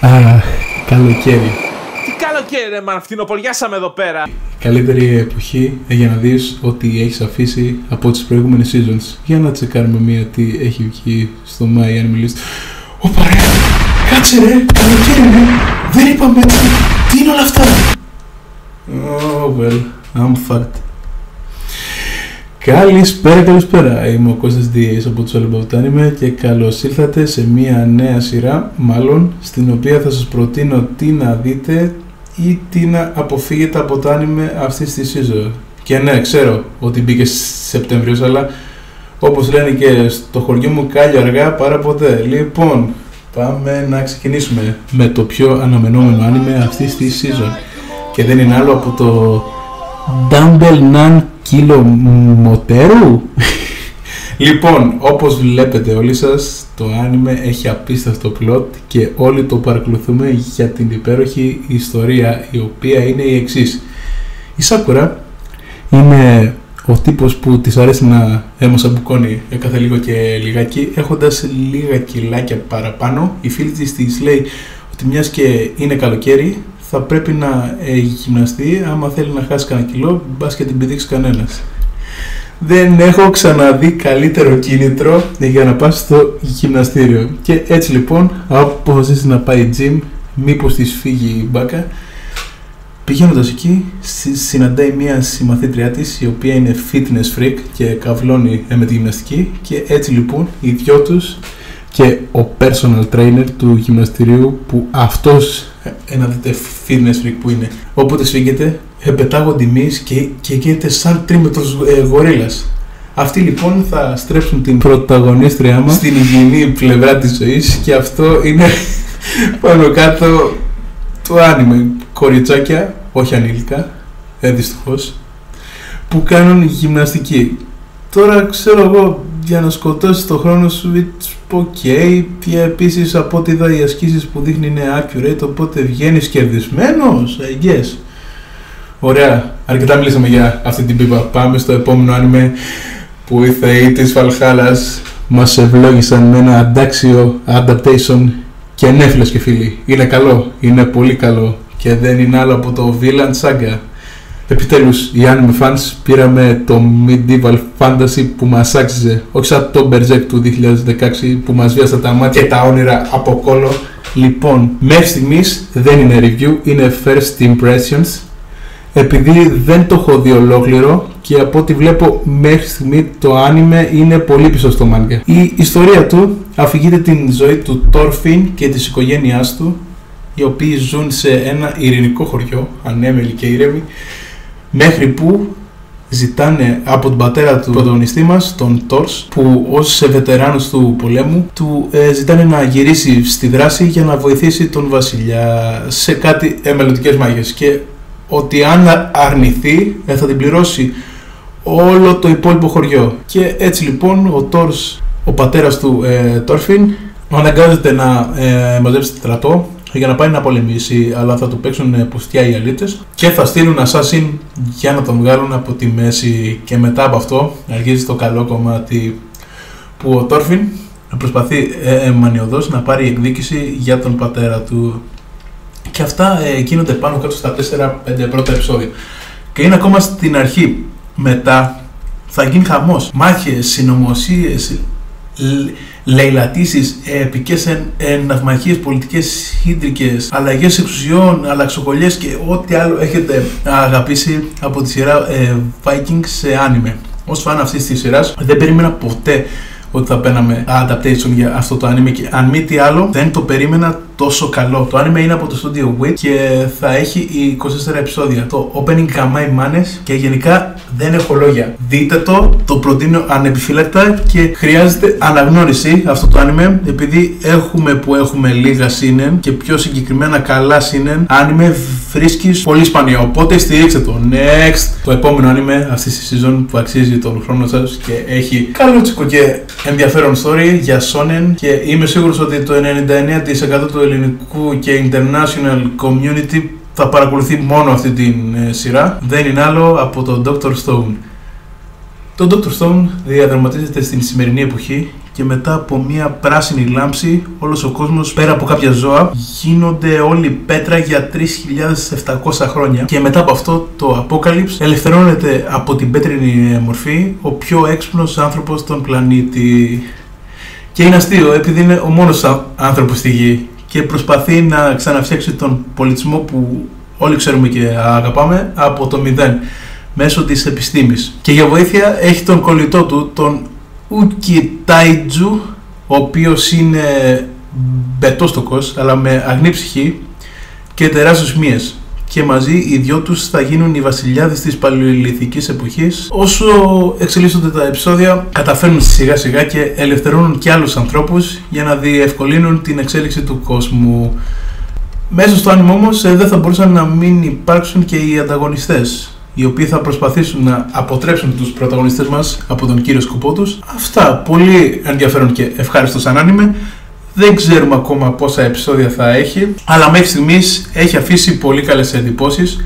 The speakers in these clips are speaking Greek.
Α, καλοκαίρι. Τι καλοκαίρι ρε μαν, φθινοποριάσαμε εδώ πέρα. Καλύτερη εποχή για να δεις ότι έχεις αφήσει από τις προηγούμενες seasons. Για να τσεκάρουμε μία τι έχει βγει στο My Anime List. Ω παρέα, κάτσε ρε, καλοκαίρι ρε, δεν είπαμε έτσι, τι είναι όλα αυτά. Oh well, I'm fucked. Καλησπέρα, καλησπέρα. Είμαι ο Κώστας Διέης από τους All About Anime και καλώς ήλθατε σε μια νέα σειρά, μάλλον, στην οποία θα σας προτείνω τι να δείτε ή τι να αποφύγετε από το anime αυτής της season. Και ναι, ξέρω ότι μπήκε Σεπτέμβριος, αλλά όπως λένε και στο χωριό μου κάλλιο αργά παρά ποτέ. Λοιπόν, πάμε να ξεκινήσουμε με το πιο αναμενόμενο anime αυτής της season. Και δεν είναι άλλο από το Dumble Nan Kilo Moteru. λοιπόν, όπως βλέπετε όλοι σας, το άνιμε έχει απίστευτο plot και όλοι το παρακολουθούμε για την υπέροχη ιστορία η οποία είναι η εξής. Η Σάκουρα είναι ο τύπος που της αρέσει να έμοσα ε, κάθε λίγο και λιγάκι έχοντας λίγα κιλάκια παραπάνω η φίλη της της λέει ότι μιας και είναι καλοκαίρι θα πρέπει να ε, γυμναστεί. Άμα θέλει να χάσει κανένα κιλό μπας και την πηδήξεις κανένας. Δεν έχω ξαναδεί καλύτερο κίνητρο για να πας στο γυμναστήριο. Και έτσι λοιπόν αποφασίσεις να πάει gym μήπως της φύγει η μπάκα. Πηγαίνοντας εκεί, συναντάει μια συμμαθήτριά της, η οποία είναι fitness freak και καυλώνει με τη γυμναστική. Και έτσι λοιπόν οι δυο τους και ο personal trainer του γυμναστηρίου που αυτός ένα δείτε fitness freak που είναι όποτε σφίγγεται πετάγονται εμείς και, και γίνεται σαν τρίμετρος ε, γορίλας. Αυτοί λοιπόν θα στρέψουν την πρωταγωνίστρια μας. στην υγιεινή πλευρά της ζωής και αυτό είναι πάνω κάτω το άνιμε κοριτσάκια, όχι ανήλικα, ε, δυστυχώς, που κάνουν γυμναστική. Τώρα ξέρω εγώ για να σκοτώσεις το χρόνο σου, it's ok. Και επίσης από ό,τι είδα οι ασκήσεις που δείχνει είναι accurate, οπότε βγαίνεις κερδισμένος. I guess. Ωραία. Αρκετά μιλήσαμε για αυτή την πίπα. Πάμε στο επόμενο άνιμε που οι θεοί της Βαλχάλας μας ευλόγησαν με ένα αντάξιο adaptation και ναι φίλες και φίλοι, είναι καλό, είναι πολύ καλό και δεν είναι άλλο από το Villain Saga Επιτέλους, οι anime fans πήραμε το medieval fantasy που μας άξιζε, όχι σαν το Berserk του 2016 που μας βίασε τα μάτια και τα όνειρα από κόλλο. Λοιπόν, μέχρι στιγμής δεν είναι review, είναι first impressions. Επειδή δεν το έχω δει ολόκληρο και από ό,τι βλέπω μέχρι στιγμή το anime είναι πολύ πίσω στο manga. Η ιστορία του αφηγείται την ζωή του Thorfinn και της οικογένειάς του οι οποίοι ζουν σε ένα ειρηνικό χωριό, ανέμελοι και ήρεμοι, μέχρι που ζητάνε από τον πατέρα του πρωταγωνιστή μας, τον Τόρς, που ως βετεράνος του πολέμου, του ε, ζητάνε να γυρίσει στη δράση για να βοηθήσει τον βασιλιά σε κάτι ε, μελλοντικές μάγες και ότι αν αρνηθεί ε, θα την πληρώσει όλο το υπόλοιπο χωριό. Και έτσι λοιπόν ο Τόρς, ο πατέρας του ε, Τόρφιν, αναγκάζεται να ε, μαζέψει στρατό για να πάει να πολεμήσει, αλλά θα του παίξουν πουστιά οι αλήτες και θα στείλουν assassin για να τον βγάλουν από τη μέση. Και μετά από αυτό αρχίζει το καλό κομμάτι που ο Τόρφιν προσπαθεί ε, ε μανιωδώς να πάρει εκδίκηση για τον πατέρα του. Και αυτά ε, γίνονται πάνω κάτω στα 4-5 πρώτα επεισόδια. Και είναι ακόμα στην αρχή. Μετά θα γίνει χαμός. Μάχες, συνωμοσίες λαιλατήσεις, επικές ναυμαχίε, πολιτικές χύντρικες, αλλαγές εξουσιών, αλλαξοκολλιές και ό,τι άλλο έχετε αγαπήσει από τη σειρά ε, Vikings σε anime. Ω φαν αυτής της σειράς, δεν περίμενα ποτέ ότι θα παίρναμε adaptation για αυτό το anime και αν μη τι άλλο δεν το περίμενα τόσο καλό. Το anime είναι από το studio WIT και θα έχει 24 επεισόδια. Το opening γαμάει μάνες και γενικά δεν έχω λόγια. Δείτε το, το προτείνω ανεπιφύλακτα και χρειάζεται αναγνώριση αυτό το anime επειδή έχουμε που έχουμε λίγα σύνεν και πιο συγκεκριμένα καλά σύνεν anime βρίσκεις πολύ σπανία. Οπότε στηρίξτε το. Next! Το επόμενο anime αυτή τη season που αξίζει τον χρόνο σας και έχει καλό τσικο και ενδιαφέρον story για Sonen και είμαι σίγουρος ότι το 99% του ελληνικού και international community θα παρακολουθεί μόνο αυτή την ε, σειρά. Δεν είναι άλλο από τον Dr. Stone. Το Dr. Stone διαδραματίζεται στην σημερινή εποχή και μετά από μια πράσινη λάμψη όλος ο κόσμος πέρα από κάποια ζώα γίνονται όλοι πέτρα για 3.700 χρόνια και μετά από αυτό το Apocalypse ελευθερώνεται από την πέτρινη μορφή ο πιο έξυπνος άνθρωπος στον πλανήτη και είναι αστείο επειδή είναι ο μόνος άνθρωπος στη γη και προσπαθεί να ξαναφτιάξει τον πολιτισμό που όλοι ξέρουμε και αγαπάμε από το μηδέν μέσω της επιστήμης. Και για βοήθεια έχει τον κολλητό του, τον Ουκιτάιτζου, ο οποίος είναι μπετόστοκος, αλλά με αγνή ψυχή και τεράστιους μύες. Και μαζί οι δυο τους θα γίνουν οι βασιλιάδες της παλαιολιθικής εποχής. Όσο εξελίσσονται τα επεισόδια, καταφέρνουν σιγά σιγά και ελευθερώνουν και άλλους ανθρώπους για να διευκολύνουν την εξέλιξη του κόσμου. Μέσα στο άνιμο όμως ε, δεν θα μπορούσαν να μην υπάρξουν και οι ανταγωνιστές οι οποίοι θα προσπαθήσουν να αποτρέψουν τους πρωταγωνιστές μας από τον κύριο σκοπό τους. Αυτά, πολύ ενδιαφέρον και ευχάριστο σαν άνιμε. Δεν ξέρουμε ακόμα πόσα επεισόδια θα έχει, αλλά μέχρι στιγμής έχει αφήσει πολύ καλές εντυπώσεις.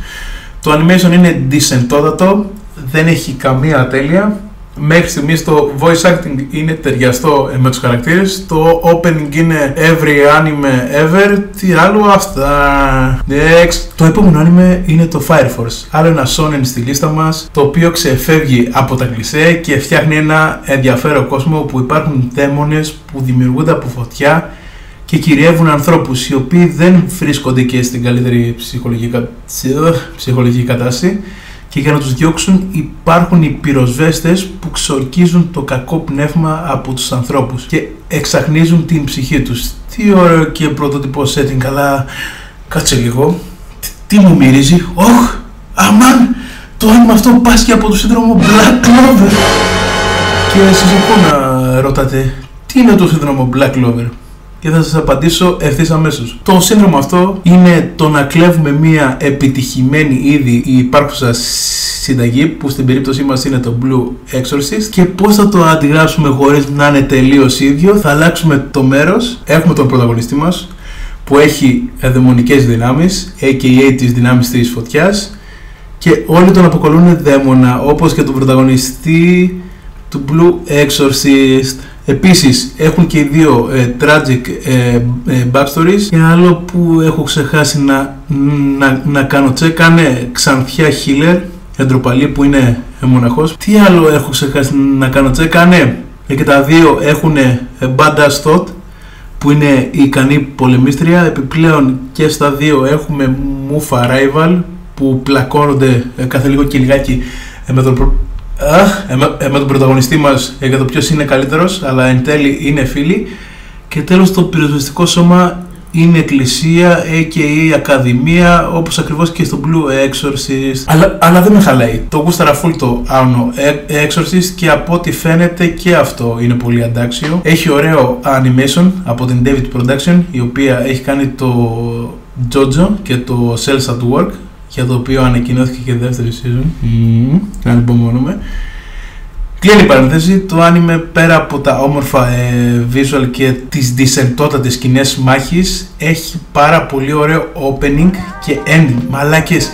Το animation είναι decentότατο, δεν έχει καμία ατέλεια Μέχρι στιγμής το voice acting είναι ταιριαστό με τους χαρακτήρες. Το opening είναι every anime ever. Τι άλλο αυτά. Next. Το επόμενο anime είναι το Fire Force. Άλλο ένα shonen στη λίστα μας Το οποίο ξεφεύγει από τα κλισέ Και φτιάχνει ένα ενδιαφέρον κόσμο Που υπάρχουν δαίμονες που δημιουργούνται από φωτιά και κυριεύουν ανθρώπους οι οποίοι δεν βρίσκονται και στην καλύτερη ψυχολογική κατάσταση και για να τους διώξουν υπάρχουν οι πυροσβέστες που ξορκίζουν το κακό πνεύμα από τους ανθρώπους και εξαχνίζουν την ψυχή τους. Τι ωραίο και πρωτότυπο setting, καλά κάτσε λίγο. Τι, μου μυρίζει, όχ, αμάν, το άνοιγμα αυτό πάσχει από το σύνδρομο Black Clover. Και εσείς ακούω να ρωτάτε, τι είναι το σύνδρομο Black Clover; Και θα σας απαντήσω ευθύς αμέσως. Το σύνδρομο αυτό είναι το να κλέβουμε μια επιτυχημένη ήδη η υπάρχουσα συνταγή που στην περίπτωσή μας είναι το Blue Exorcist και πώς θα το αντιγράψουμε χωρίς να είναι τελείως ίδιο. Θα αλλάξουμε το μέρος, έχουμε τον πρωταγωνιστή μας που έχει δαιμονικές δυνάμεις aka τις δυνάμεις της φωτιάς και όλοι τον αποκαλούν δαίμονα όπως και τον πρωταγωνιστή του Blue Exorcist Επίσης έχουν και οι δύο ε, tragic ε, ε, backstories. Και άλλο που έχω ξεχάσει να, να, να κάνω check κάνε Ξανθιά Healer εντροπαλή που είναι μοναχός. Τι άλλο έχω ξεχάσει να κάνω check κάνε και τα δύο έχουν Badass Thought που είναι η ικανή πολεμίστρια. Επιπλέον και στα δύο έχουμε Mufa Rival που πλακώνονται κάθε λίγο και λιγάκι με τον ε, με, με τον πρωταγωνιστή μας για το ποιος είναι καλύτερος, αλλά εν τέλει είναι φίλοι. Και τέλος το πυροσβεστικό σώμα είναι εκκλησία και η ακαδημία όπως ακριβώς και στο Blue Exorcist. Αλλά, αλλά δεν με χαλάει. Το γούσταρα full το Auno Exorcist και από ό,τι φαίνεται και αυτό είναι πολύ αντάξιο. Έχει ωραίο animation από την David Production η οποία έχει κάνει το Jojo και το Cells at Work για το οποίο ανακοινώθηκε και δεύτερη season. Mm, ανυπομονούμε. Κλείνει η παρένθεση, το άνιμε πέρα από τα όμορφα ε, visual και τις δισεντότατες σκηνές μάχης έχει πάρα πολύ ωραίο opening και ending. Μαλάκες,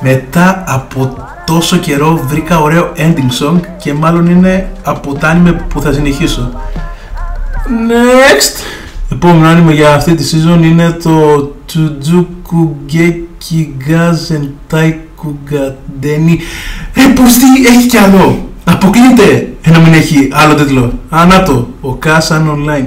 μετά από τόσο καιρό βρήκα ωραίο ending song και μάλλον είναι από τα άνιμε που θα συνεχίσω. Next! Επόμενο άνιμε για αυτή τη season είναι το Tsujuku Geki Κιγκάζεν Τάικουγκαντένι. Ρε πως τι έχει κι άλλο. Αποκλείται να μην έχει άλλο τίτλο. Ανάτο. Ο Κάσαν Online.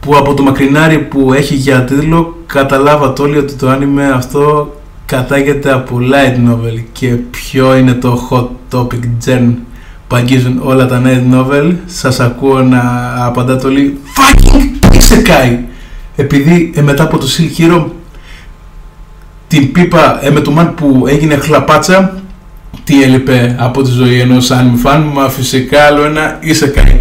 Που από το μακρινάρι που έχει για τίτλο καταλάβατε όλοι ότι το άνιμε αυτό κατάγεται από light novel και ποιο είναι το hot topic gen που αγγίζουν όλα τα light novel σας ακούω να απαντάτε όλοι fucking Isekai επειδή ε, μετά από το Silk Hero την πίπα ε, με το μαν που έγινε χλαπάτσα τι έλειπε από τη ζωή ενός anime fan μα φυσικά άλλο ένα Isekai.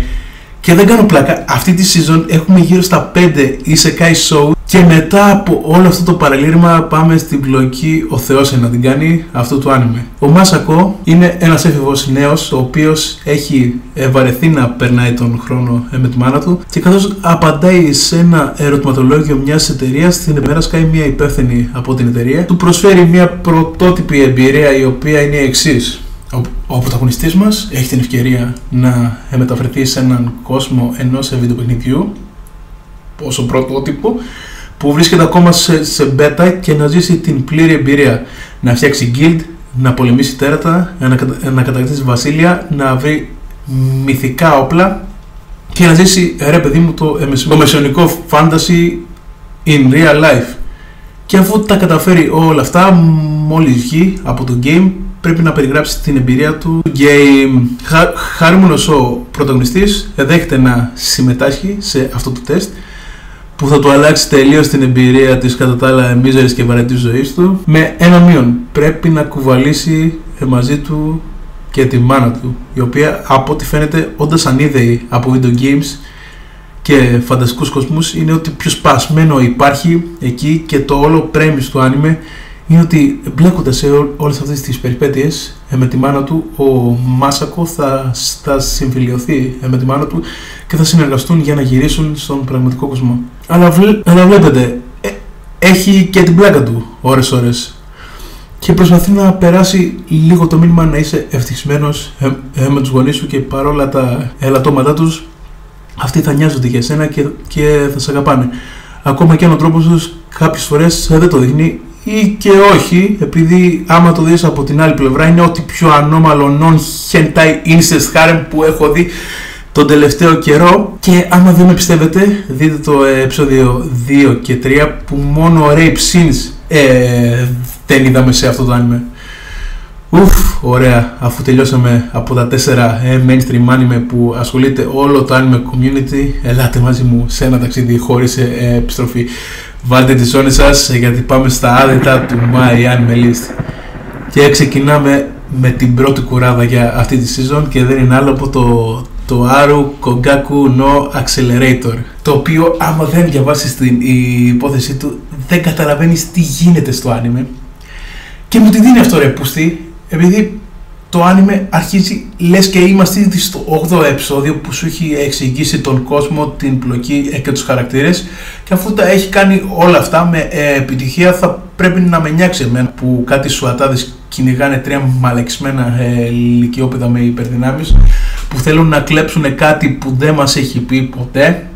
Και δεν κάνω πλάκα αυτή τη season έχουμε γύρω στα 5 Isekai show και μετά από όλο αυτό το παραλήρημα πάμε στην πλοκή ο Θεός να την κάνει αυτό το άνιμε. Ο Μάσακο είναι ένας έφηβος νέος ο οποίος έχει βαρεθεί να περνάει τον χρόνο ε, με τη μάνα του και καθώς απαντάει σε ένα ερωτηματολόγιο μιας εταιρείας στην ημέρα σκάει μια υπεύθυνη από την εταιρεία του προσφέρει μια πρωτότυπη εμπειρία η οποία είναι η εξής. Ο, ο πρωταγωνιστής μας έχει την ευκαιρία να μεταφερθεί σε έναν κόσμο ενός βιντεοπαιχνιδιού όσο πρωτότυπο που βρίσκεται ακόμα σε, σε beta και να ζήσει την πλήρη εμπειρία να φτιάξει guild, να πολεμήσει τέρατα, να, να κατακτήσει βασίλεια, να βρει μυθικά όπλα και να ζήσει ρε παιδί μου το, το μεσαιωνικό fantasy in real life. Και αφού τα καταφέρει όλα αυτά, μόλις βγει από το game, πρέπει να περιγράψει την εμπειρία του game. Χα, χαρούμενος ο πρωταγωνιστής δέχεται να συμμετάσχει σε αυτό το τεστ που θα του αλλάξει τελείως την εμπειρία της κατά τα άλλα μίζερης και βαρετής ζωής του. Με ένα μείον. Πρέπει να κουβαλήσει μαζί του και τη μάνα του, η οποία από ό,τι φαίνεται όντας ανίδεη από video games και φανταστικούς κοσμούς είναι ότι πιο σπασμένο υπάρχει εκεί και το όλο premise του άνιμε είναι ότι μπλέκοντα σε όλες αυτές τις περιπέτειες ε, με τη μάνα του ο Μάσακο θα, θα συμφιλειωθεί ε, με τη μάνα του και θα συνεργαστούν για να γυρίσουν στον πραγματικό κόσμο. Αλλά, αλλά βλέπετε, ε, έχει και την πλάκα του ώρες ώρες και προσπαθεί να περάσει λίγο το μήνυμα να είσαι ευτυχισμένος με τους γονείς σου και παρόλα τα ελαττώματά τους αυτοί θα νοιάζονται για σένα και, και θα σε αγαπάνε. Ακόμα και αν ο τρόπος τους κάποιες φορές δεν το δείχνει ή και όχι, επειδή άμα το δεις από την άλλη πλευρά είναι ό,τι πιο ανώμαλο non-hentai incest harem που έχω δει τον τελευταίο καιρό και άμα δεν με πιστεύετε δείτε το επεισόδιο 2 και 3 που μόνο rape scenes ε, δεν είδαμε σε αυτό το anime. Ουφ, ωραία, αφού τελειώσαμε από τα τέσσερα ε, mainstream anime που ασχολείται όλο το anime community, ελάτε μαζί μου σε ένα ταξίδι χωρίς ε, επιστροφή. Βάλτε τις ζώνες σας γιατί πάμε στα άδυτα του My Anime List. Και ξεκινάμε με την πρώτη κουράδα για αυτή τη season και δεν είναι άλλο από το, το Aru Kogaku no Accelerator το οποίο άμα δεν διαβάσεις την υπόθεσή του δεν καταλαβαίνεις τι γίνεται στο άνιμε και μου τη δίνει αυτό ρε πούστη επειδή το άνιμε αρχίζει λες και είμαστε ήδη στο 8ο επεισόδιο που σου έχει εξηγήσει τον κόσμο, την πλοκή και τους χαρακτήρες. Και αφού τα έχει κάνει όλα αυτά με ε, επιτυχία θα πρέπει να με νιάξεις εμένα που κάτι σουατάδες κυνηγάνε τρία μαλεξμένα ε, λυκειόπαιδα με υπερδυνάμεις που θέλουν να κλέψουν κάτι που δεν μας έχει πει ποτέ.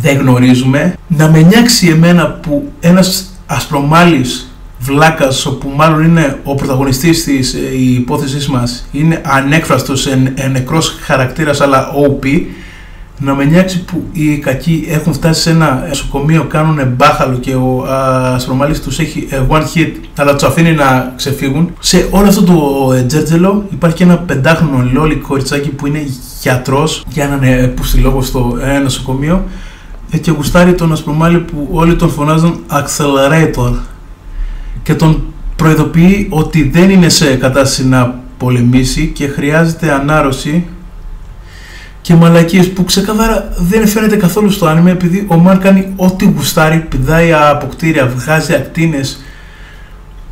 Δεν γνωρίζουμε. Να με νιάξεις εμένα που ένας ασπρομάλης βλάκας όπου μάλλον είναι ο πρωταγωνιστής της ε, υπόθεσης μας είναι ανέκφραστος, εν, εν νεκρός χαρακτήρας αλλά OP να με νιάξει που οι κακοί έχουν φτάσει σε ένα νοσοκομείο, κάνουν μπάχαλο και ο Ασπρομάλης τους έχει ε, one hit αλλά τους αφήνει να ξεφύγουν. Σε όλο αυτό το ε, τζέρτζελο υπάρχει και ένα πεντάχρονο λόλι κοριτσάκι που είναι γιατρός για έναν λόγο στο νοσοκομείο. Και γουστάρει τον Ασπρομάλη που όλοι τον φωνάζουν Accelerator και τον προειδοποιεί ότι δεν είναι σε κατάσταση να πολεμήσει και χρειάζεται ανάρρωση και μαλακίες που ξεκαθάρα δεν φαίνεται καθόλου στο άνιμε επειδή ο Μαν κάνει ό,τι γουστάρει, πηδάει από κτίρια, βγάζει ακτίνες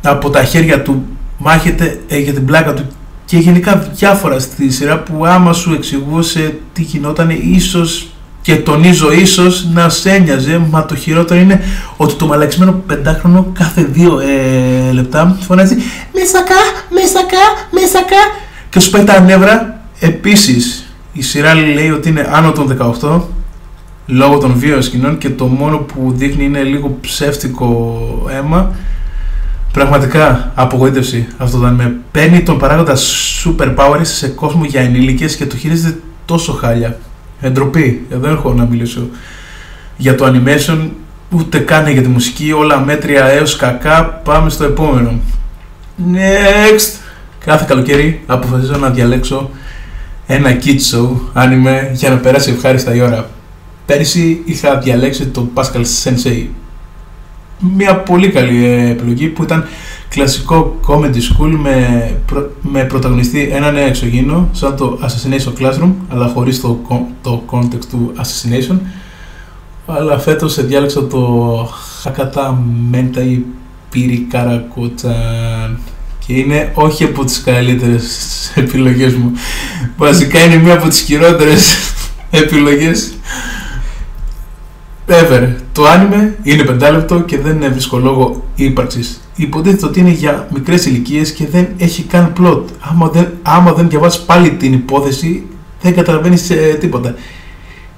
από τα χέρια του, μάχεται ε, για την πλάκα του και γενικά διάφορα στη σειρά που άμα σου εξηγούσε τι γινόταν ίσως και τονίζω ίσως να σε ένοιαζε, μα το χειρότερο είναι ότι το μαλαξμένο πεντάχρονο κάθε δύο ε, λεπτά φωνάζει Μεσακά, μεσακά, μεσακά και σου πάει τα νεύρα. Επίσης, η σειρά λέει ότι είναι άνω των 18 λόγω των βίων σκηνών και το μόνο που δείχνει είναι λίγο ψεύτικο αίμα. Πραγματικά απογοήτευση αυτό το με παίρνει τον παράγοντα super power σε κόσμο για ενήλικες και το χειρίζεται τόσο χάλια. Εντροπή. Δεν έχω να μιλήσω για το animation, ούτε καν για τη μουσική, όλα μέτρια έως κακά. Πάμε στο επόμενο. Next! Κάθε καλοκαίρι αποφασίζω να διαλέξω ένα kid show anime για να περάσει ευχάριστα η ώρα. Πέρυσι είχα διαλέξει το Pascal Sensei. Μια πολύ καλή επιλογή που ήταν κλασικό comedy school με, με πρωταγωνιστή έναν εξωγήινο σαν το Assassination Classroom αλλά χωρίς το, το context του Assassination. Αλλά φέτος διάλεξα το Hakata Mentai Pirikarakotan και είναι όχι από τις καλύτερες επιλογές μου. Βασικά είναι μία από τις χειρότερες επιλογές ever Το άνιμε είναι πεντάλεπτο και δεν βρίσκω λόγο ύπαρξης. Υποτίθεται ότι είναι για μικρές ηλικίες και δεν έχει καν πλότ. Άμα δεν, άμα δεν διαβάσει πάλι την υπόθεση, δεν καταλαβαίνεις ε, τίποτα.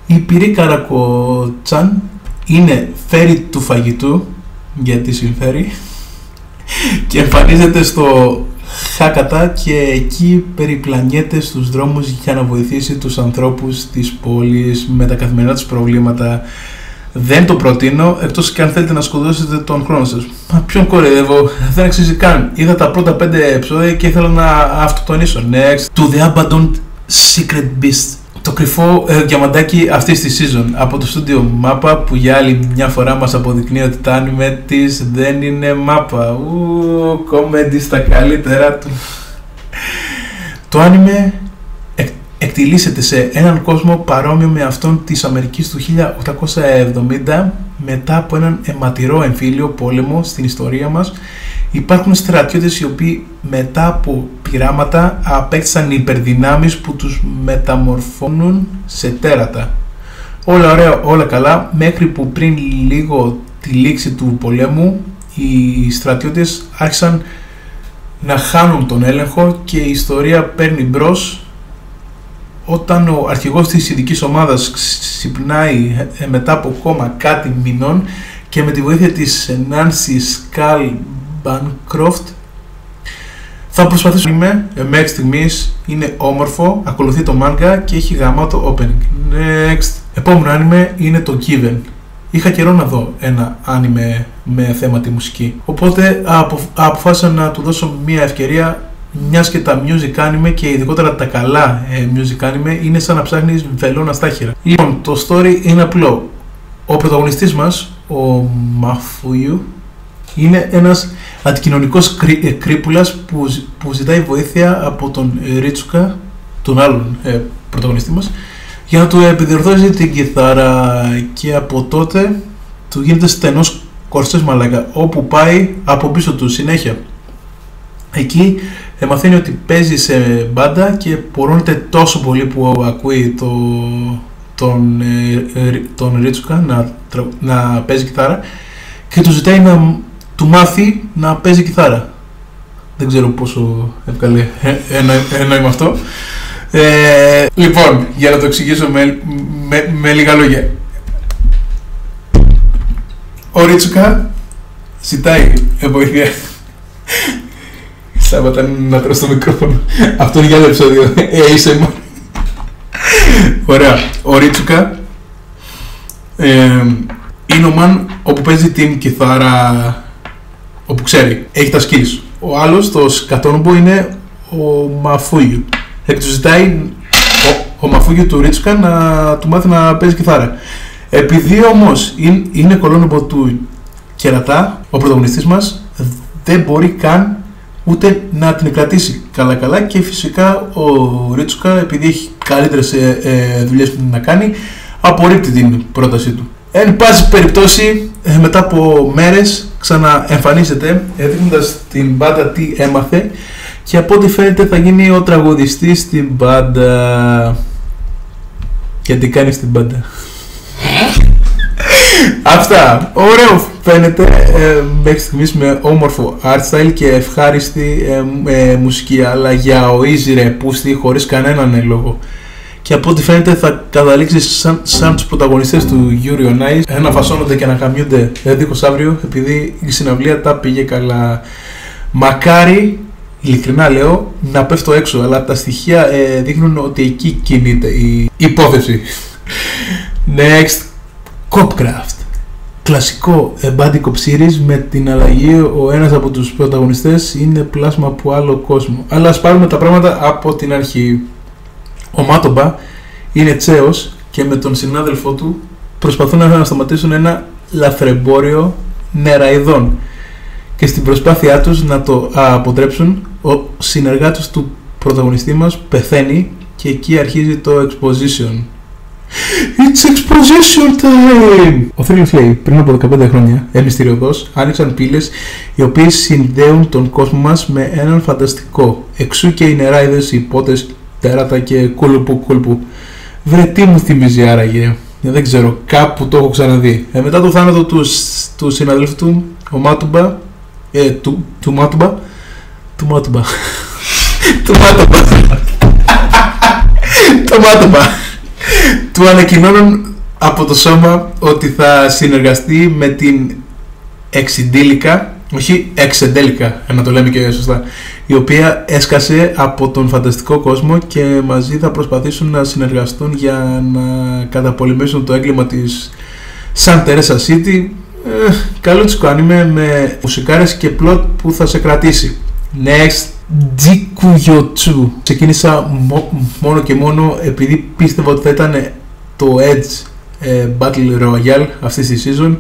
Η πυρή καρακοτσάν είναι φέρι του φαγητού, γιατί συμφέρει, και εμφανίζεται στο Χάκατα και εκεί περιπλανιέται στους δρόμους για να βοηθήσει τους ανθρώπους της πόλης με τα καθημερινά τους προβλήματα. Δεν το προτείνω, εκτός και αν θέλετε να σκοτώσετε τον χρόνο σας. Μα ποιον κοροϊδεύω, δεν αξίζει καν. Είδα τα πρώτα πέντε επεισόδια και ήθελα να αυτοκτονήσω. Next, to the abandoned secret beast το κρυφό ε, διαμαντάκι αυτής της season από το στούντιο Mappa που για άλλη μια φορά μας αποδεικνύει ότι τα άνιμε της δεν είναι Mappa. Ου, κομμέντι στα καλύτερα του. Το άνιμε εκτιλήσεται σε έναν κόσμο παρόμοιο με αυτόν της Αμερικής του 1870 μετά από έναν αιματηρό εμφύλιο πόλεμο στην ιστορία μας υπάρχουν στρατιώτες οι οποίοι μετά από πειράματα απέκτησαν υπερδυνάμεις που τους μεταμορφώνουν σε τέρατα. Όλα ωραία, όλα καλά, μέχρι που πριν λίγο τη λήξη του πολέμου οι στρατιώτες άρχισαν να χάνουν τον έλεγχο και η ιστορία παίρνει μπρος όταν ο αρχηγός της ειδικής ομάδας ξυπνάει ε, μετά από κόμμα κάτι μηνών και με τη βοήθεια της Nancy Skull Bancroft. Θα προσπαθήσω να είμαι, ε, μέχρι στιγμής είναι όμορφο, ακολουθεί το manga και έχει γαμάτο opening. Next. Επόμενο anime είναι το Given. Είχα καιρό να δω ένα anime με θέμα τη μουσική. Οπότε απο, αποφάσισα να του δώσω μια ευκαιρία μιας και τα music anime και ειδικότερα τα καλά ε, music anime είναι σαν να ψάχνεις βελόνα στάχυρα. Λοιπόν, το story είναι απλό. Ο πρωταγωνιστής μας, ο Μαφούιου, είναι ένας αντικοινωνικός κρύ, ε, κρύπουλας που, που ζητάει βοήθεια από τον ε, Ρίτσουκα, τον άλλον ε, πρωταγωνιστή μας, για να του επιδιορθώσει την κιθάρα και από τότε του γίνεται στενός κορσές μαλάκα, όπου πάει από πίσω του συνέχεια. Εκεί ε, μαθαίνει ότι παίζει σε μπάντα και πορώνεται τόσο πολύ που ακούει το, τον, ε, τον Ρίτσουκα να, να παίζει κιθάρα και του ζητάει να του μάθει να παίζει κιθάρα. Δεν ξέρω πόσο εύκολο ένα, ένα είμαι αυτό. Ε, λοιπόν, για να το εξηγήσω με, με, με λίγα λόγια. Ο Ρίτσουκα ζητάει βοήθεια. Σάββατα να τρως το μικρόφωνο. Αυτό είναι για άλλο επεισόδιο. Ε, είσαι μόνο. Ωραία. Ο Ρίτσουκα ε, είναι ο μαν όπου παίζει την κιθάρα όπου ξέρει, έχει τα skills. Ο άλλος, το σκατόνομποο, είναι ο Μαφούγιου. Εκ του ζητάει ο, ο Μαφούγιου του Ρίτσουκα να του μάθει να παίζει κιθάρα. Επειδή όμως είναι, είναι κολόνομποο του κερατά, ο πρωταγωνιστής μας δεν μπορεί καν ούτε να την κρατήσει καλά καλά και φυσικά ο Ρίτσουκα επειδή έχει καλύτερες ε, ε, δουλειές που να κάνει απορρίπτει την πρότασή του. Εν πάση περιπτώσει ε, μετά από μέρες ξαναεμφανίζεται δείχνοντα την μπάντα τι έμαθε και από ό,τι φαίνεται θα γίνει ο τραγουδιστής στην μπάντα. Και τι κάνει στην μπάντα; Αυτά. Ωραίο φαίνεται ε, μέχρι στιγμής με όμορφο art style και ευχάριστη ε, ε, μουσική αλλά για ο Easy ρε πούστη χωρίς κανέναν λόγο και από ό,τι φαίνεται θα καταλήξει σαν, σαν τους πρωταγωνιστές του Yuri on Ice να φασώνονται και να χαμιούνται δίχως αύριο επειδή η συναυλία τα πήγε καλά. Μακάρι, ειλικρινά λέω, να πέφτω έξω αλλά τα στοιχεία ε, δείχνουν ότι εκεί κινείται η υπόθεση. Next, Copcraft. Κλασικό Bandicop Series με την αλλαγή ο ένας από τους πρωταγωνιστές είναι πλάσμα από άλλο κόσμο. Αλλά ας πάρουμε τα πράγματα από την αρχή. Ο Μάτομπα είναι τσέος και με τον συνάδελφό του προσπαθούν να σταματήσουν ένα λαθρεμπόριο νεραϊδών και στην προσπάθειά τους να το αποτρέψουν ο συνεργάτης του πρωταγωνιστή μας πεθαίνει και εκεί αρχίζει το exposition. It's exposition time! Ο θρύλος λέει, πριν από 15 χρόνια, εμιστηριωδώς άνοιξαν πύλες οι οποίες συνδέουν τον κόσμο μας με έναν φανταστικό. Εξού και οι νεράιδες, οι πότες τέρατα και κούλουπου κούλπου. Βρε τι μου θυμίζει άραγε. δεν ξέρω, κάπου το έχω ξαναδεί. Ε, μετά το θάνατο του, του συναδέλφου του, ο Μάτουμπα, ε, του, του Μάτουμπα, του Μάτουμπα, του Μάτουμπα, του Μάτουμπα, του ανακοινώνουν από το σώμα ότι θα συνεργαστεί με την εξιντήλικα, όχι εξεντέλικα, να το λέμε και σωστά, η οποία έσκασε από τον φανταστικό κόσμο και μαζί θα προσπαθήσουν να συνεργαστούν για να καταπολεμήσουν το έγκλημα της Σαν Τερέσα City. Ε, καλό τσικο άνιμε με μουσικάρες και πλότ που θα σε κρατήσει. Next, Jikuyotsu. Ξεκίνησα μόνο και μόνο επειδή πίστευα ότι θα ήταν το Edge ε, Battle Royale αυτής της season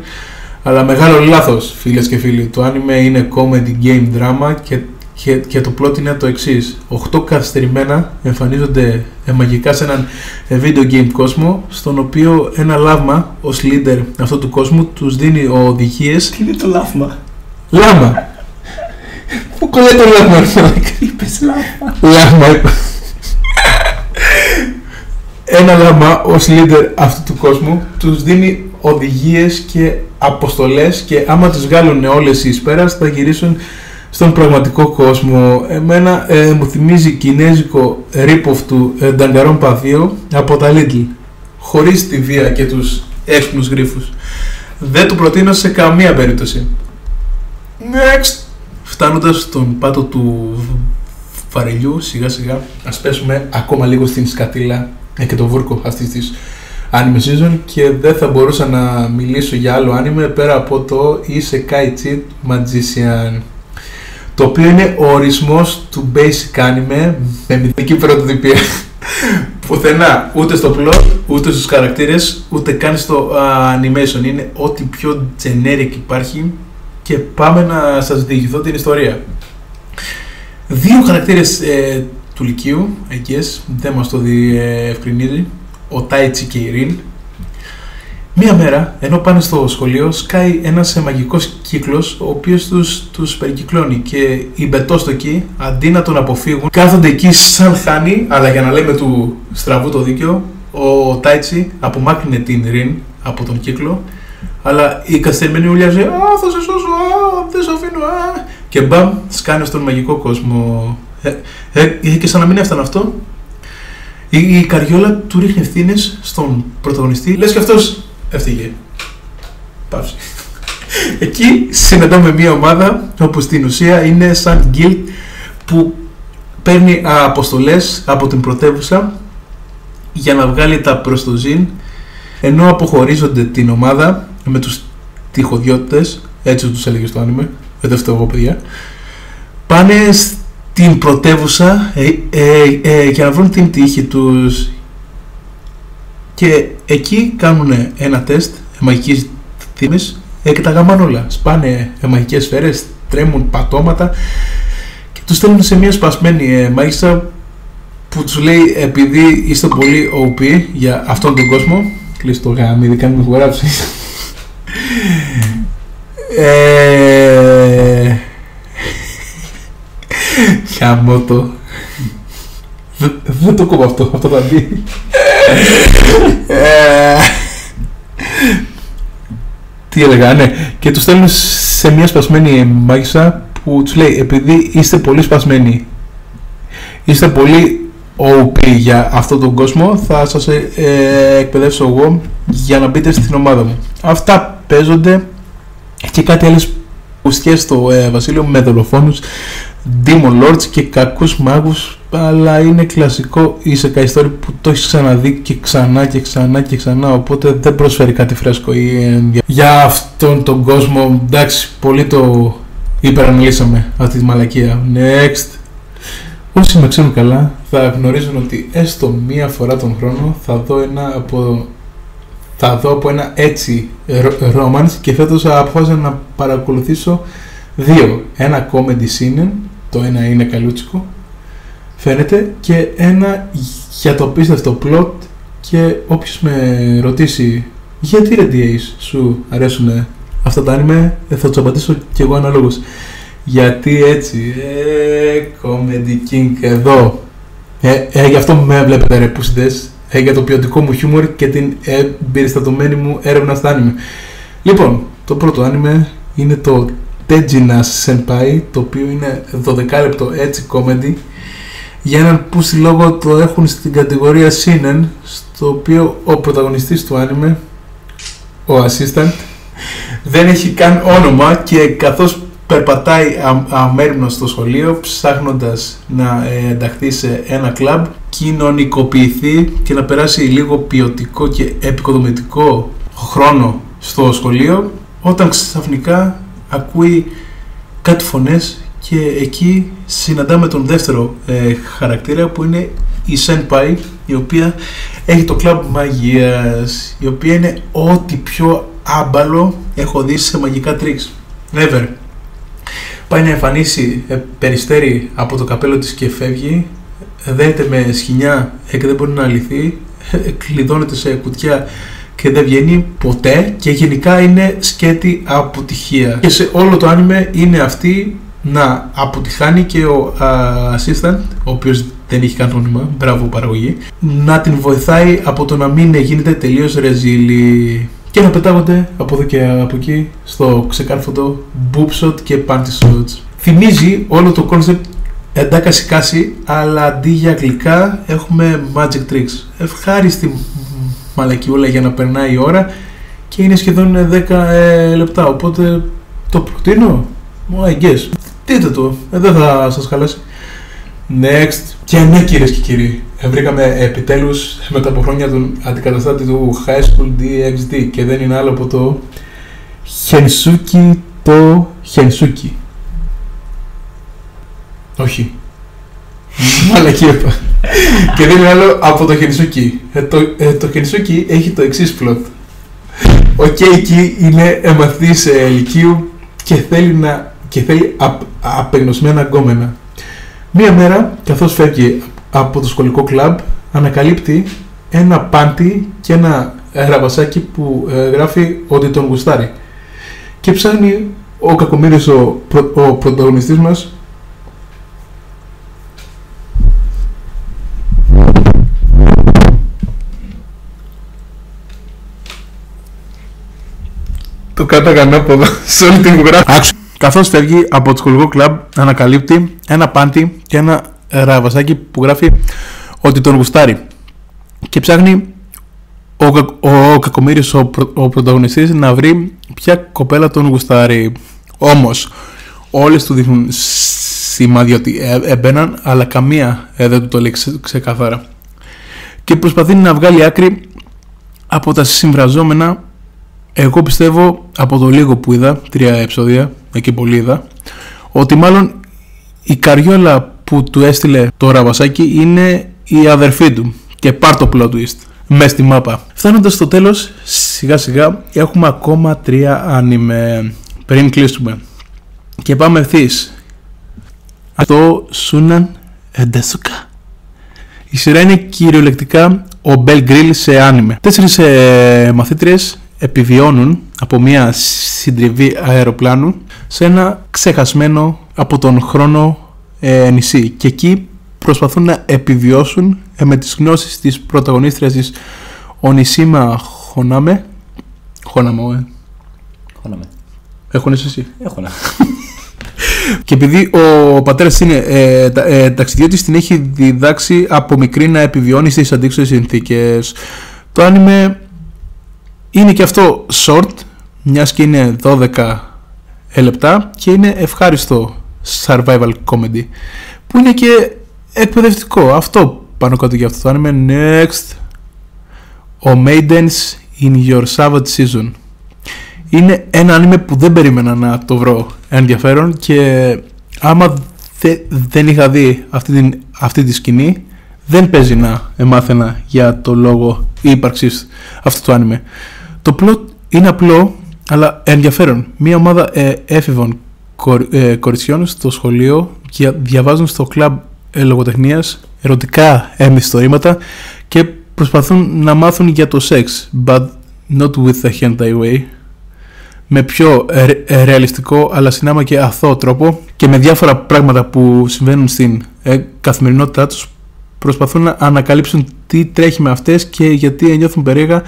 αλλά μεγάλο λάθος φίλες και φίλοι το anime είναι comedy game drama και, και, και το plot είναι το εξής. 8 καθυστερημένα εμφανίζονται ε, μαγικά σε έναν ε, video game κόσμο στον οποίο ένα λάβμα ως leader αυτού του κόσμου τους δίνει οδηγίες Τι είναι το λάβμα Λάμα Πού κολλάει το λάβμα Είπες λάβμα Λάμα ένα λάμα ως leader αυτού του κόσμου τους δίνει οδηγίες και αποστολές και άμα τις βγάλουν όλες οι πέρας θα γυρίσουν στον πραγματικό κόσμο. Εμένα ε, μου θυμίζει κινέζικο rip-off του ε, Danganronpa 2 από τα Lidl χωρίς τη βία και τους έξυπνους γρίφους. Δεν το προτείνω σε καμία περίπτωση. Next! Φτάνοντας στον πάτο του βαρελιού σιγά σιγά ας πέσουμε ακόμα λίγο στην σκατήλα ε, και το βούρκο αυτής της anime season και δεν θα μπορούσα να μιλήσω για άλλο anime πέρα από το Isekai Cheat Magician το οποίο είναι ο ορισμός του basic anime με μυθική πρωτοτυπία. Πουθενά ούτε στο plot ούτε στους χαρακτήρες ούτε καν στο animation. Είναι ό,τι πιο generic υπάρχει και πάμε να σας διηγηθώ την ιστορία δύο χαρακτήρες ε, του Λυκείου, I guess, δεν μας το διευκρινίζει ο Τάιτσι και η Rin. Μία μέρα, ενώ πάνε στο σχολείο, σκάει ένας μαγικός κύκλος, ο οποίος τους, τους περικυκλώνει και οι μπετόστοκοι, αντί να τον αποφύγουν, κάθονται εκεί σαν χάνει, αλλά για να λέμε του στραβού το δίκαιο, ο Τάιτσι απομάκρυνε την Rin από τον κύκλο, αλλά η καθυστερημένη ουλιάζει «Α, θα σε σώσω, α, δεν σε αφήνω, α» και μπαμ, σκάνε στον μαγικό κόσμο. Ε, ε, και σαν να μην έφτανε αυτό, η, η καριόλα του ρίχνει ευθύνες στον πρωταγωνιστή. Λες και αυτός έφυγε. Παύση. Εκεί συναντάμε μια ομάδα όπου στην ουσία είναι σαν guild που παίρνει αποστολές από την πρωτεύουσα για να βγάλει τα προς το ζήν ενώ αποχωρίζονται την ομάδα με τους τυχοδιώτες έτσι τους έλεγε στο άνιμε δεν φταίω εγώ παιδιά. Πάνε την πρωτεύουσα ε, ε, ε, για να βρουν την τύχη τους. Και εκεί κάνουν ένα τεστ μαγικής θύμης. Ε, και τα γαμάνε όλα. Σπάνε ε, μαγικές σφαίρες, τρέμουν πατώματα και τους στέλνουν σε μια σπασμένη ε, μάγισσα που τους λέει επειδή είστε πολύ OP για αυτόν τον κόσμο κλείσει το γάμι, δεν κάνουμε γράψει ε, Χαμό το. Δεν το κόβω αυτό, αυτό θα μπει. Ε, τι έλεγα, ναι. Και τους στέλνουν σε μια σπασμένη μάγισσα που τους λέει επειδή είστε πολύ σπασμένοι, είστε πολύ OP για αυτόν τον κόσμο, θα σας ε, ε, εκπαιδεύσω εγώ για να μπείτε στην ομάδα μου. Αυτά παίζονται και κάτι άλλες ουστιές στο ε, Βασίλειο με δολοφόνους Demon Lords και κακούς μάγους αλλά είναι κλασικό Isekai story που το έχεις ξαναδεί και ξανά και ξανά και ξανά οπότε δεν προσφέρει κάτι φρέσκο ή για αυτόν τον κόσμο εντάξει πολύ το υπεραναλύσαμε αυτή τη μαλακία. Next. Όσοι με ξέρουν καλά θα γνωρίζουν ότι έστω μία φορά τον χρόνο θα δω ένα από θα δω από ένα έτσι romance και φέτος αποφάσισα να παρακολουθήσω δύο. Ένα comedy scene το ένα είναι καλούτσικο φαίνεται και ένα για το πίστευτο plot και όποιος με ρωτήσει γιατί ρε DAs σου αρέσουν αυτά τα anime ε, θα τους απαντήσω κι εγώ αναλόγως γιατί έτσι ε, comedy king εδώ. Ε, ε, γι' αυτό με βλέπετε ρε πουσιτές ε, για το ποιοτικό μου χιούμορ και την εμπεριστατωμένη μου έρευνα στα άνιμε. Λοιπόν, το πρώτο άνιμε είναι το Tejina Senpai, το οποίο είναι 12 λεπτό έτσι comedy. Για έναν που στη λόγο το έχουν στην κατηγορία Sinen, στο οποίο ο πρωταγωνιστής του άνιμε, ο assistant, δεν έχει καν όνομα και καθώς περπατάει αμέριμνος στο σχολείο ψάχνοντας να ε, ενταχθεί σε ένα κλαμπ κοινωνικοποιηθεί και να περάσει λίγο ποιοτικό και επικοδομητικό χρόνο στο σχολείο όταν ξαφνικά ακούει κάτι φωνές και εκεί συναντάμε τον δεύτερο ε, χαρακτήρα που είναι η Senpai η οποία έχει το κλαμπ μαγείας η οποία είναι ό,τι πιο άμπαλο έχω δει σε μαγικά τρίξ never πάει να εμφανίσει ε, περιστέρι από το καπέλο της και φεύγει δένεται με σκοινιά ε, και δεν μπορεί να αλυθεί ε, κλειδώνεται σε κουτιά και δεν βγαίνει ποτέ και γενικά είναι σκέτη αποτυχία. Και σε όλο το άνιμε είναι αυτή να αποτυχάνει και ο uh, assistant ο οποίος δεν έχει καν όνομα, μπράβο παραγωγή να την βοηθάει από το να μην γίνεται τελείως ρεζίλη και να πετάγονται από εδώ και από εκεί στο ξεκάρφωτο boob shot και panty shots. Θυμίζει όλο το concept εντάκαση κάση, αλλά αντί για αγγλικά έχουμε magic tricks. Ευχάριστη μαλακιούλα για να περνάει η ώρα και είναι σχεδόν 10 ε, λεπτά, οπότε το προτείνω. I guess. Δείτε το, ε, δεν θα σας χαλάσει. Next. Και ναι κυρίες και κύριοι, βρήκαμε επιτέλους μετά από χρόνια τον αντικαταστάτη του High School DxD και δεν είναι άλλο από το Hensuki το Hensuki. Όχι. Μαλακή είπα. και δεν είναι άλλο από το Hensuki. Ε, το, ε, το Hensuki έχει το εξής plot. Ο Keiki είναι εμαθής ε, ηλικίου και θέλει, να, και θέλει απ, απεγνωσμένα γκόμενα. Μία μέρα, καθώς φεύγει από το σχολικό κλαμπ, ανακαλύπτει ένα πάντι και ένα γραβασάκι που ε, γράφει ότι τον γουστάρει. Και ψάχνει ο κακομύρης ο, προ, ο πρωταγωνιστής μας Το κάταγαν από εδώ σε όλη την γράφη. Καθώς φεύγει από το σχολικό κλαμπ, ανακαλύπτει ένα πάντι και ένα ραβασάκι που γράφει ότι τον γουστάρει. Και ψάχνει ο, ο, ο κακομύρης, ο, ο πρωταγωνιστής, να βρει ποια κοπέλα τον γουστάρει. Όμως, όλες του δείχνουν σημάδια ότι ε, έμπαιναν, αλλά καμία ε, δεν του το λέει ξεκάθαρα. Και προσπαθεί να βγάλει άκρη από τα συμβραζόμενα εγώ πιστεύω από το λίγο που είδα, τρία επεισόδια, εκεί πολύ είδα, ότι μάλλον η καριόλα που του έστειλε το ραβασάκι είναι η αδερφή του και πάρ το plot twist μέσα στη μάπα. Φτάνοντας στο τέλος, σιγά σιγά έχουμε ακόμα τρία άνιμε πριν κλείσουμε. Και πάμε ευθύς. Αυτό Σούναν Εντέσουκα. Η σειρά είναι κυριολεκτικά ο Μπέλ Γκριλ σε άνιμε. Τέσσερις ε, μαθήτριες επιβιώνουν από μια συντριβή αεροπλάνου σε ένα ξεχασμένο από τον χρόνο ε, νησί και εκεί προσπαθούν να επιβιώσουν ε, με τις γνώσεις της πρωταγωνίστριας της Ονισίμα Χονάμε Χονάμε, ε. Χωναμε. Έχονες εσύ; Έχω να. Και επειδή ο πατέρας είναι ε, τα, ε, ταξιδιώτης, την έχει διδάξει από μικρή να επιβιώνει στις αντίξωες συνθήκες. Το άνιμε είναι και αυτό short, μιας και είναι 12 λεπτά και είναι ευχάριστο survival comedy που είναι και εκπαιδευτικό. Αυτό πάνω κάτω για αυτό το άνιμε. Next. Ο Maidens in your Savage Season. Είναι ένα άνιμε που δεν περίμενα να το βρω ενδιαφέρον και άμα δεν είχα δει αυτή, την, αυτή τη σκηνή δεν παίζει να εμάθαινα για το λόγο ύπαρξης αυτού του άνιμε. Το plot είναι απλό αλλά ενδιαφέρον. Μία ομάδα ε, έφηβων ε, κοριτσιών στο σχολείο και διαβάζουν στο κλαμπ ε, λογοτεχνίας ερωτικά εμιστορήματα και προσπαθούν να μάθουν για το σεξ but not with the hentai way με πιο ε, ε, ρεαλιστικό αλλά συνάμα και αθώο τρόπο και με διάφορα πράγματα που συμβαίνουν στην καθημερινότητά τους προσπαθούν να ανακαλύψουν τι τρέχει με αυτές και γιατί νιώθουν περίεργα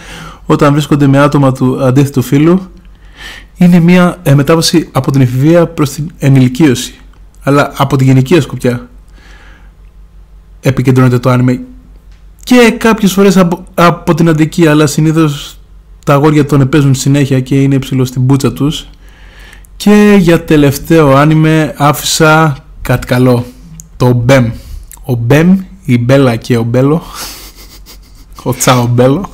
όταν βρίσκονται με άτομα του αντίθετου φύλου. Είναι μια ε, μετάβαση από την εφηβεία προς την ενηλικίωση, αλλά από την γενική σκοπιά. Επικεντρώνεται το άνιμε και κάποιες φορές από, από την αντική αλλά συνήθως τα αγόρια τον επέζουν συνέχεια και είναι ψηλό στην μπούτσα τους. Και για τελευταίο άνιμε άφησα κάτι καλό το Μπέμ. Ο Μπέμ, η Μπέλα και ο Μπέλο. Ο Τσάο Μπέλο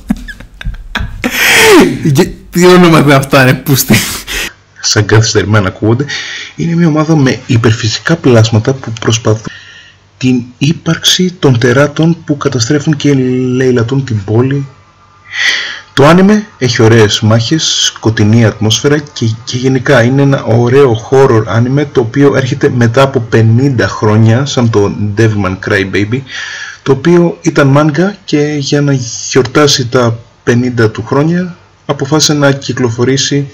τι όνομα είναι αυτά ρε πούστη σαν καθυστερημένα ακούγονται είναι μια ομάδα με υπερφυσικά πλάσματα που προσπαθούν την ύπαρξη των τεράτων που καταστρέφουν και λαιλατούν την πόλη. Το άνιμε έχει ωραίες μάχες, σκοτεινή ατμόσφαιρα και, και γενικά είναι ένα ωραίο horror άνιμε το οποίο έρχεται μετά από 50 χρόνια σαν το Devilman Crybaby το οποίο ήταν μάγκα και για να γιορτάσει τα 50 του χρόνια αποφάσισε να κυκλοφορήσει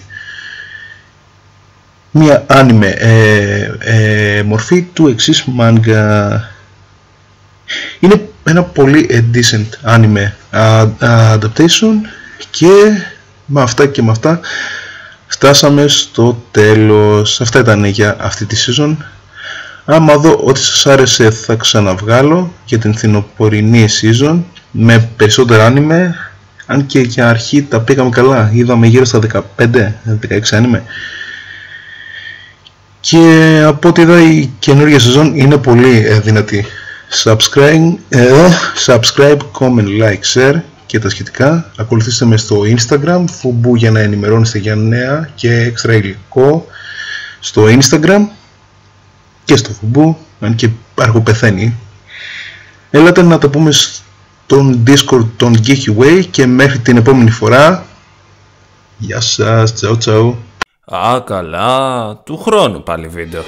μια άνιμε ε, ε, μορφή του εξής μάγκα είναι ένα πολύ ε, decent anime adaptation και με αυτά και με αυτά φτάσαμε στο τέλος. Αυτά ήταν για αυτή τη season. Άμα δω ότι σας άρεσε θα ξαναβγάλω για την φθινοπορεινή season με περισσότερα anime αν και για αρχή τα πήγαμε καλά είδαμε γύρω στα 15-16 anime και από ό,τι είδα η καινούργια σεζόν είναι πολύ ε, δυνατή subscribe, ε, subscribe, comment, like, share και τα σχετικά. Ακολουθήστε με στο Instagram, φουμπού για να ενημερώνεστε για νέα και έξτρα υλικό στο Instagram και στο φουμπού, αν και αργό πεθαίνει. Έλατε να τα πούμε στον Discord των Geeky Way και μέχρι την επόμενη φορά. Γεια σας, τσαου τσαου. Α, καλά. Του χρόνου πάλι βίντεο.